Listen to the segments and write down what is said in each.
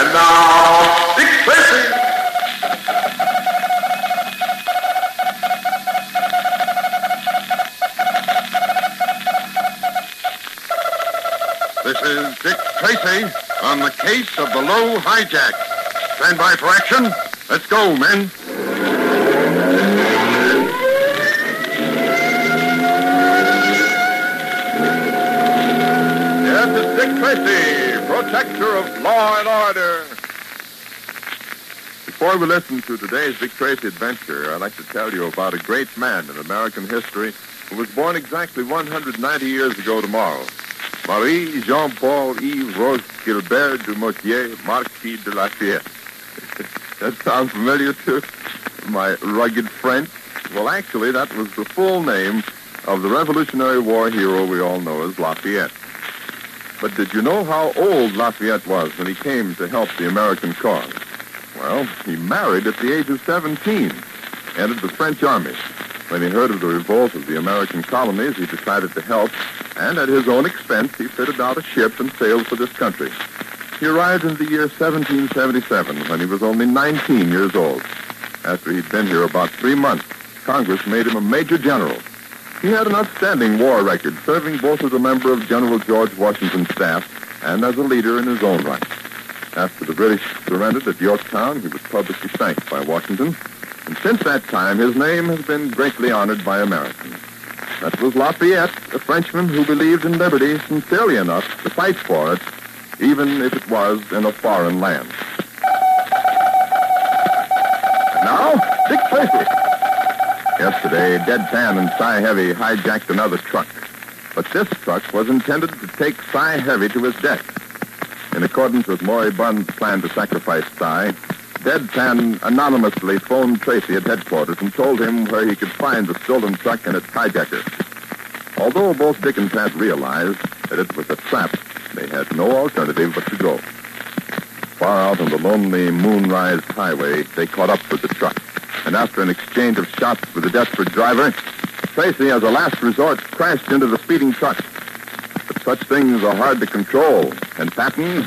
And now, Dick Tracy. This is Dick Tracy on the case of the low hijack. Stand by for action. Let's go, men. Yes, it's Dick Tracy, protector of law and order. Before we listen to today's Dick Tracy adventure, I'd like to tell you about a great man in American history who was born exactly 190 years ago tomorrow. Marie Jean-Paul Yves Rose Gilbert du Motier, Marquis de Lafayette. that sounds familiar to my rugged French? Well, actually, that was the full name of the Revolutionary War hero we all know as Lafayette. But did you know how old Lafayette was when he came to help the American cause? Well, he married at the age of 17, entered the French army. When he heard of the revolt of the American colonies, he decided to help, and at his own expense, he fitted out a ship and sailed for this country. He arrived in the year 1777 when he was only 19 years old. After he'd been here about three months, Congress made him a major general. He had an outstanding war record, serving both as a member of General George Washington's staff and as a leader in his own right. After the British surrendered at Yorktown, he was publicly thanked by Washington, and since that time, his name has been greatly honored by Americans. That was Lafayette, a Frenchman who believed in liberty sincerely enough to fight for it, even if it was in a foreign land. And now, Dick Tracy. Yesterday, Deadpan and Cy Heavy hijacked another truck. But this truck was intended to take Cy Heavy to his death. In accordance with Maury Bunn's plan to sacrifice Cy, Deadpan anonymously phoned Tracy at headquarters and told him where he could find the stolen truck and its hijacker. Although both Dick and Pat realized that it was a trap, they had no alternative but to go. Far out on the lonely Moonrise Highway, they caught up with the truck. And after an exchange of shots with the desperate driver, Tracy, as a last resort, crashed into the speeding truck. But such things are hard to control, and Patton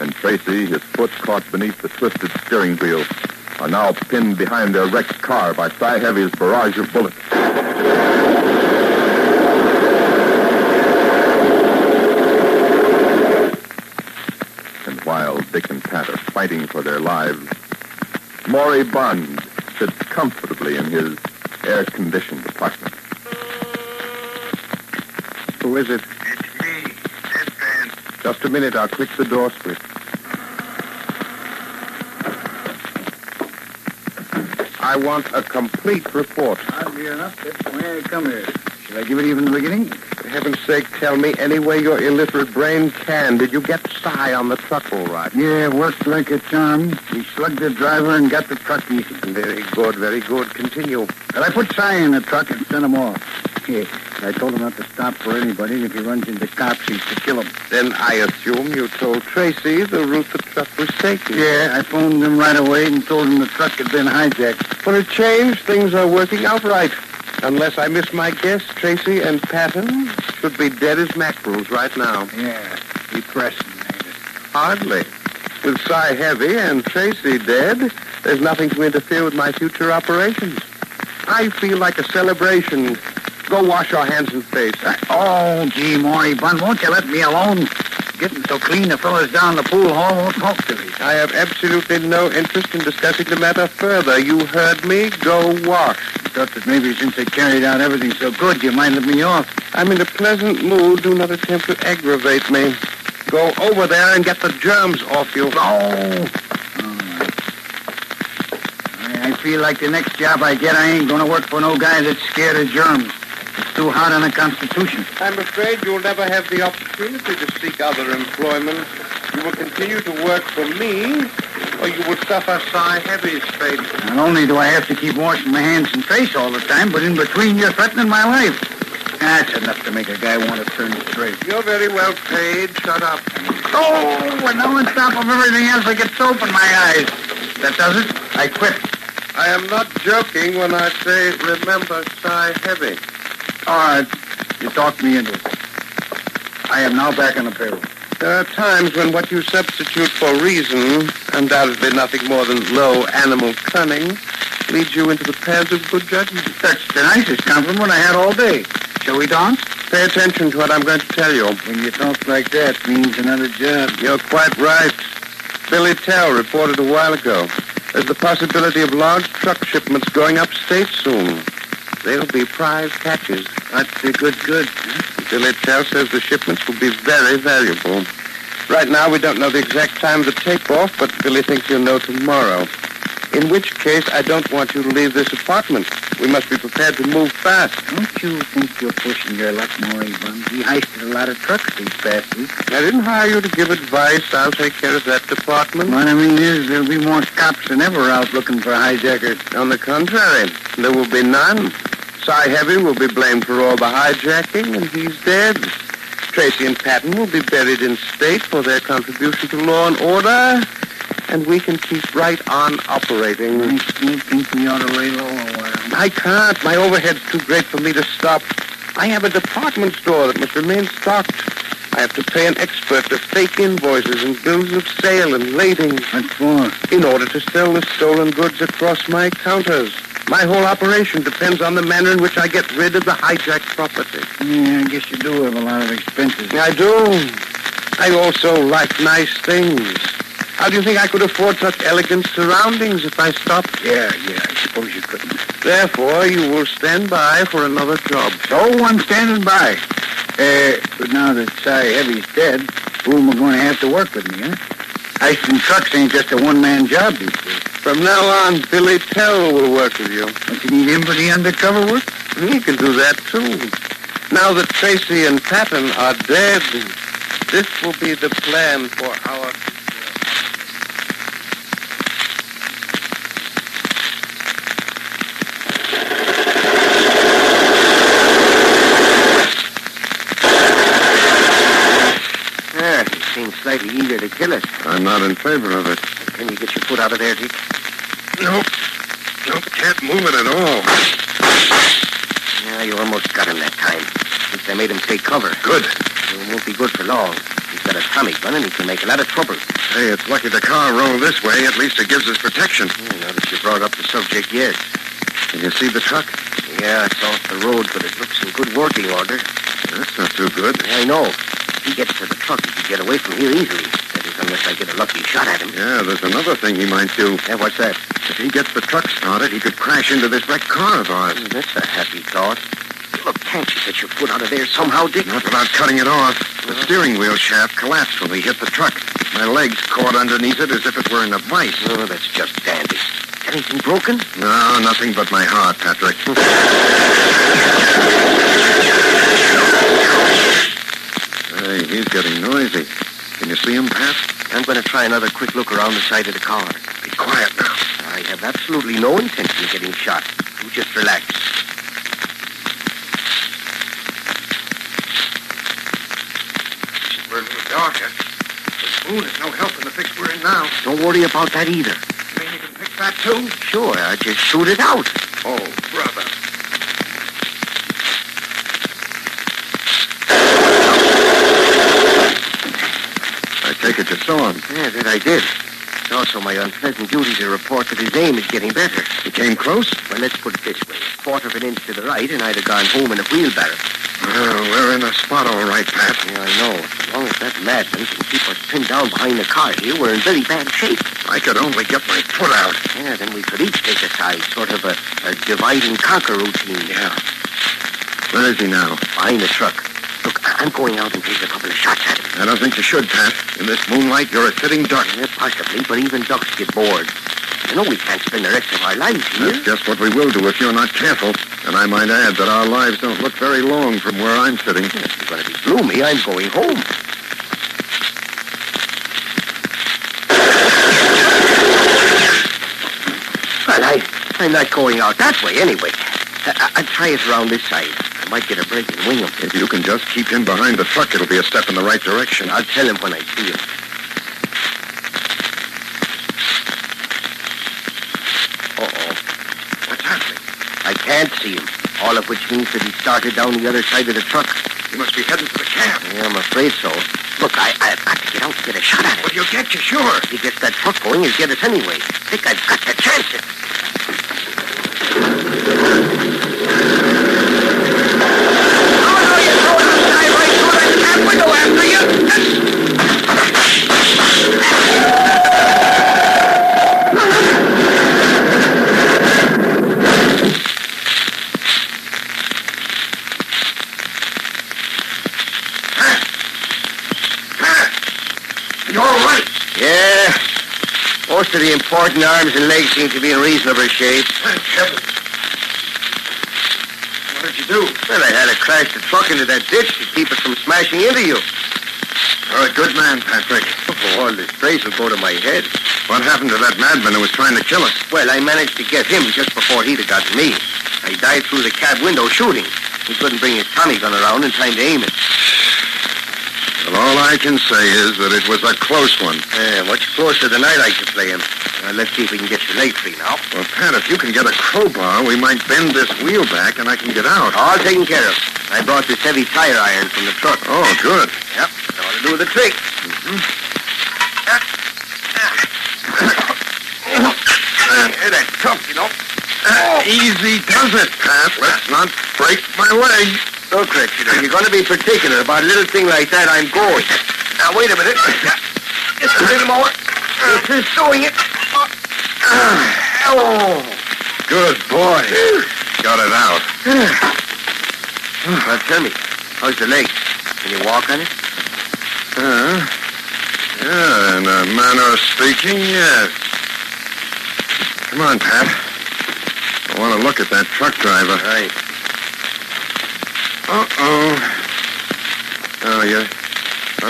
and Tracy, his foot caught beneath the twisted steering wheel, are now pinned behind their wrecked car by Cy Heavy's barrage of bullets. And while Dick and Pat are fighting for their lives, Maury Bond sits comfortably in his air-conditioned apartment. Who is it? It's me, Deadpan. Just a minute. I'll click the door switch. I want a complete report. I'll be enough. That's why I come here. Should I give it even in the beginning? For heaven's sake, tell me any way your illiterate brain can. Did you get Cy on the truck all right? Yeah, worked like a charm. He slugged the driver and got the truck easy. Very good, very good. Continue. But I put Cy in the truck and sent him off. Yeah, I told him not to stop for anybody, and if he runs into cops, he's to kill him. Then I assume you told Tracy the route the truck was taking. Yeah, I phoned him right away and told him the truck had been hijacked. For a change, things are working out right. Unless I miss my guess, Tracy and Patton should be dead as mackerels right now. Yeah, depressing, ain't it? Hardly. With Cy Heavy and Tracy dead, there's nothing to interfere with my future operations. I feel like a celebration. Go wash your hands and face. Oh, gee, Maury Bunn, won't you let me alone? Getting so clean, the fellows down the pool hall won't talk to me. I have absolutely no interest in discussing the matter further. You heard me. Go wash. Thought that maybe since they carried out everything so good, you might let me off. I'm in a pleasant mood. Do not attempt to aggravate me. Go over there and get the germs off you. Oh. I I feel like the next job I get, I ain't going to work for no guy that's scared of germs. It's too hard on the Constitution. I'm afraid you'll never have the opportunity to seek other employment. You will continue to work for me, or you will suffer Cy Heavy's fate. Not only do I have to keep washing my hands and face all the time, but in between, you're threatening my life. That's enough to make a guy want to turn straight. You're very well paid. Shut up. Oh, and now on top of everything else, I get soap in my eyes. That does it. I quit. I am not joking when I say remember Cy Heavy. All right. You talked me into it. I am now back on the payroll. There are times when what you substitute for reason, undoubtedly nothing more than low animal cunning, leads you into the paths of good judgment. That's the nicest compliment I had all day. Shall we dance? Pay attention to what I'm going to tell you. When you talk like that, means another job. You're quite right. Billy Tell reported a while ago. There's the possibility of large truck shipments going upstate soon. They'll be prize catches. That's the good, good. Billy Tell says the shipments will be very valuable. Right now, we don't know the exact time of the takeoff, but Billy thinks he'll know tomorrow. In which case, I don't want you to leave this apartment. We must be prepared to move fast. Don't you think you're pushing your luck, Maury Bunn? We heisted a lot of trucks these past weeks. I didn't hire you to give advice. I'll take care of that department. What I mean is there'll be more cops than ever out looking for hijackers. On the contrary, there will be none. Cy Heavy will be blamed for all the hijacking, and he's dead. Tracy and Patton will be buried in state for their contribution to law and order, and we can keep right on operating. I still think we ought to lay low a while. I can't. My overhead's too great for me to stop. I have a department store that must remain stocked. I have to pay an expert to fake invoices and bills of sale and lading What for? in order to sell the stolen goods across my counters. My whole operation depends on the manner in which I get rid of the hijacked property. Yeah, I guess you do have a lot of expenses. I do. I also like nice things. How do you think I could afford such elegant surroundings if I stopped? Yeah, yeah, I suppose you couldn't. Therefore, you will stand by for another job. So I'm standing by. Uh, but now that Cy Heavy's dead, who am I going to have to work with me, huh? Heisting trucks ain't just a one-man job these days. From now on, Billy Tell will work with you. Don't you need him for the undercover work? He can do that, too. Now that Tracy and Patton are dead, this will be the plan for our... Yeah, he seems slightly eager to kill us. I'm not in favor of it. Can you get your foot out of there, Dick? Nope. Nope, can't move it at all. Yeah, you almost got him that time. At least I made him take cover. Good. It won't be good for long. He's got a Tommy gun and he can make a lot of trouble. Hey, it's lucky the car rolled this way. At least it gives us protection. Yeah, now that you brought up the subject, yes. Can you see the truck? Yeah, it's off the road, but it looks in good working order. That's not too good. Yeah, I know. If he gets to the truck, he can get away from here easily. Unless I get a lucky shot at him. Yeah, there's another thing he might do. Yeah, what's that? If he gets the truck started, he could crash into this wrecked car of ours. Hmm, That's a happy thought. Look, can't you get your foot out of there somehow, Dick? Not without cutting it off. The steering wheel shaft collapsed when we hit the truck. My legs caught underneath it as if it were in a vice. Oh, that's just dandy. Anything broken? No, nothing but my heart, Patrick. hey, he's getting noisy. Can you see him, Pat? I'm going to try another quick look around the side of the car. Be quiet now. I have absolutely no intention of getting shot. You just relax. We're a little darker. Eh? This moon is no help in the fix we're in now. Don't worry about that either. You mean you can fix that, too? Sure, I just shoot it out. Oh, brother. I take it you saw him. Yeah, that I did. It's also my unpleasant duty to report that his aim is getting better. He came close? Well, let's put it this way. A quarter of an inch to the right, and I'd have gone home in a wheelbarrow. Well, we're in a spot all right, Pat. Yeah, I know. As long as that madman can keep us pinned down behind the car here, we're in very bad shape. I could only get my foot out. Yeah, then we could each take a side, sort of a, a divide and conquer routine. Yeah. Where is he now? Behind the truck. Look, I'm going out and take a couple of shots at him. I don't think you should, Pat. In this moonlight, you're a sitting duck. Yeah, possibly, but even ducks get bored. You know we can't spend the rest of our lives here. That's just what we will do if you're not careful. And I might add that our lives don't look very long from where I'm sitting. If you're going to be gloomy, I'm going home. Well, I, I'm not going out that way anyway. I, I, will try it around this side. I might get a break and wing him. If you can just keep him behind the truck, it'll be a step in the right direction. I'll tell him when I see him. Uh-oh. What's happening? I can't see him. All of which means that he started down the other side of the truck. He must be heading for the cab. Yeah, I'm afraid so. Look, I, I've got to get out and get a shot at him. Well, you'll get you, sure. He gets that truck going, he'll get us anyway. I think I've got to chance it. Oh, no, you throw it inside right through that cab window after you. You're all right. Yeah. Most of the important arms and legs seem to be in reasonable shape. Thank heaven. What did you do? Well, I had to crash the truck into that ditch to keep it from smashing into you. You're a good man, Patrick. Oh, all this praise will go to my head. What happened to that madman who was trying to kill us? Well, I managed to get him just before he'd have gotten me. I dived through the cab window shooting. He couldn't bring his Tommy gun around in time to aim it. Well, all I can say is that it was a close one. Yeah, much closer than I'd like to play him. Now, let's see if we can get your leg free now. Well, Pat, if you can get a crowbar, we might bend this wheel back and I can get out. All taken care of. I brought this heavy tire iron from the truck. Oh, good. Yep, ought to do the trick. Yeah, that's tough, you know. Uh, easy does it, Pat. Let's not break my leg. Look, Rex, you know, you're going to be particular about a little thing like that, I'm going. Now, wait a minute. Just a little more. This is doing it. Oh. Good boy. Got it out. Now, tell me, how's the leg? Can you walk on it? Uh, yeah, in a manner of speaking, yes. Come on, Pat. I want to look at that truck driver. Right. Uh-oh. Oh, you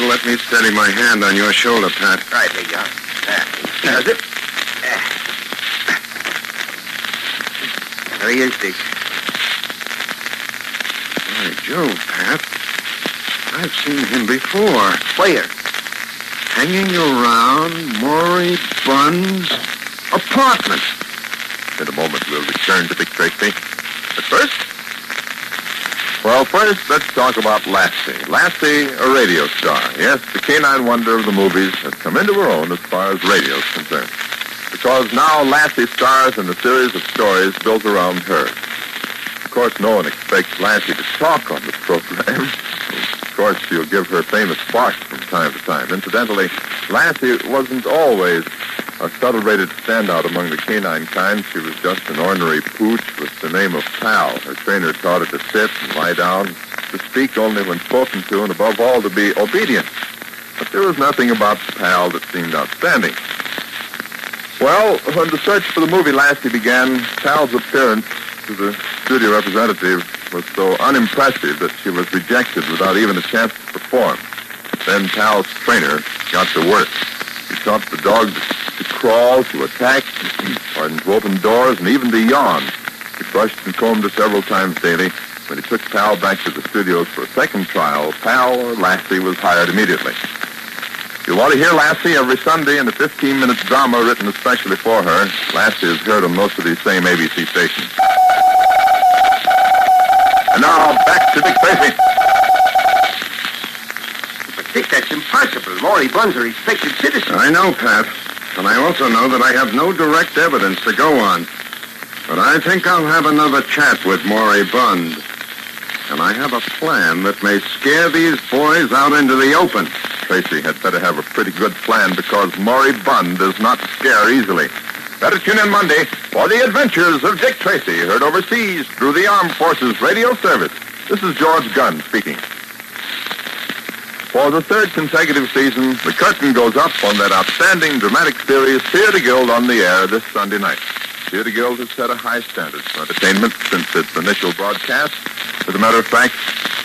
to let me steady my hand on your shoulder, Pat. Right, are. There. Does it? There he is, Dick. By Jove, Pat. I've seen him before. Where? Hanging around Maury Bunn's apartment. In a moment, we'll return to Dick Tracy. But first, well, first, let's talk about Lassie. Lassie, a radio star. Yes, the canine wonder of the movies has come into her own as far as radio is concerned. Because now Lassie stars in a series of stories built around her. Of course, no one expects Lassie to talk on the program. of course, she'll give her famous bark from time to time. Incidentally, Lassie wasn't always a subtle-rated standout among the canine kind. She was just an ornery pooch with the name of Pal. Her trainer taught her to sit and lie down, to speak only when spoken to, and above all, to be obedient. But there was nothing about Pal that seemed outstanding. Well, when the search for the movie Lassie began, Pal's appearance to the studio representative was so unimpressive that she was rejected without even a chance to perform. Then Pal's trainer got to work. He taught the dog to, to crawl, to attack, pardon, to open doors, and even to yawn. He brushed and combed her several times daily. When he took Pal back to the studios for a second trial, Pal Lassie was hired immediately. You'll want to hear Lassie every Sunday in a 15-minute drama written especially for her. Lassie is heard on most of these same ABC stations. And now, back to Dick Tracy. Dick, that's impossible. Maury Bunn's a respected citizen. I know, Pat. And I also know that I have no direct evidence to go on. But I think I'll have another chat with Maury Bunn. And I have a plan that may scare these boys out into the open. Tracy had better have a pretty good plan because Maury Bunn does not scare easily. Better tune in Monday for the adventures of Dick Tracy, heard overseas through the Armed Forces Radio Service. This is George Gunn speaking. For the third consecutive season, the curtain goes up on that outstanding dramatic series, Theater Guild on the Air, this Sunday night. Theater Guild has set a high standard for entertainment since its initial broadcast. As a matter of fact,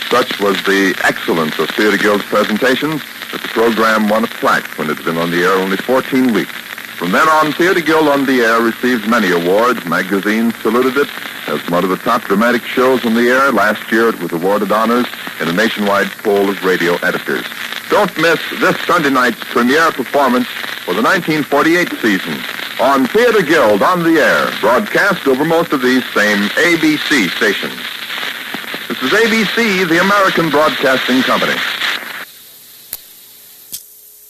such was the excellence of Theater Guild's presentations that the program won a plaque when it had been on the air only 14 weeks. From then on, Theater Guild on the Air received many awards. Magazines saluted it as one of the top dramatic shows on the air. Last year, it was awarded honors in a nationwide poll of radio editors. Don't miss this Sunday night's premiere performance for the 1948 season on Theater Guild on the Air, broadcast over most of these same ABC stations. This is ABC, the American Broadcasting Company.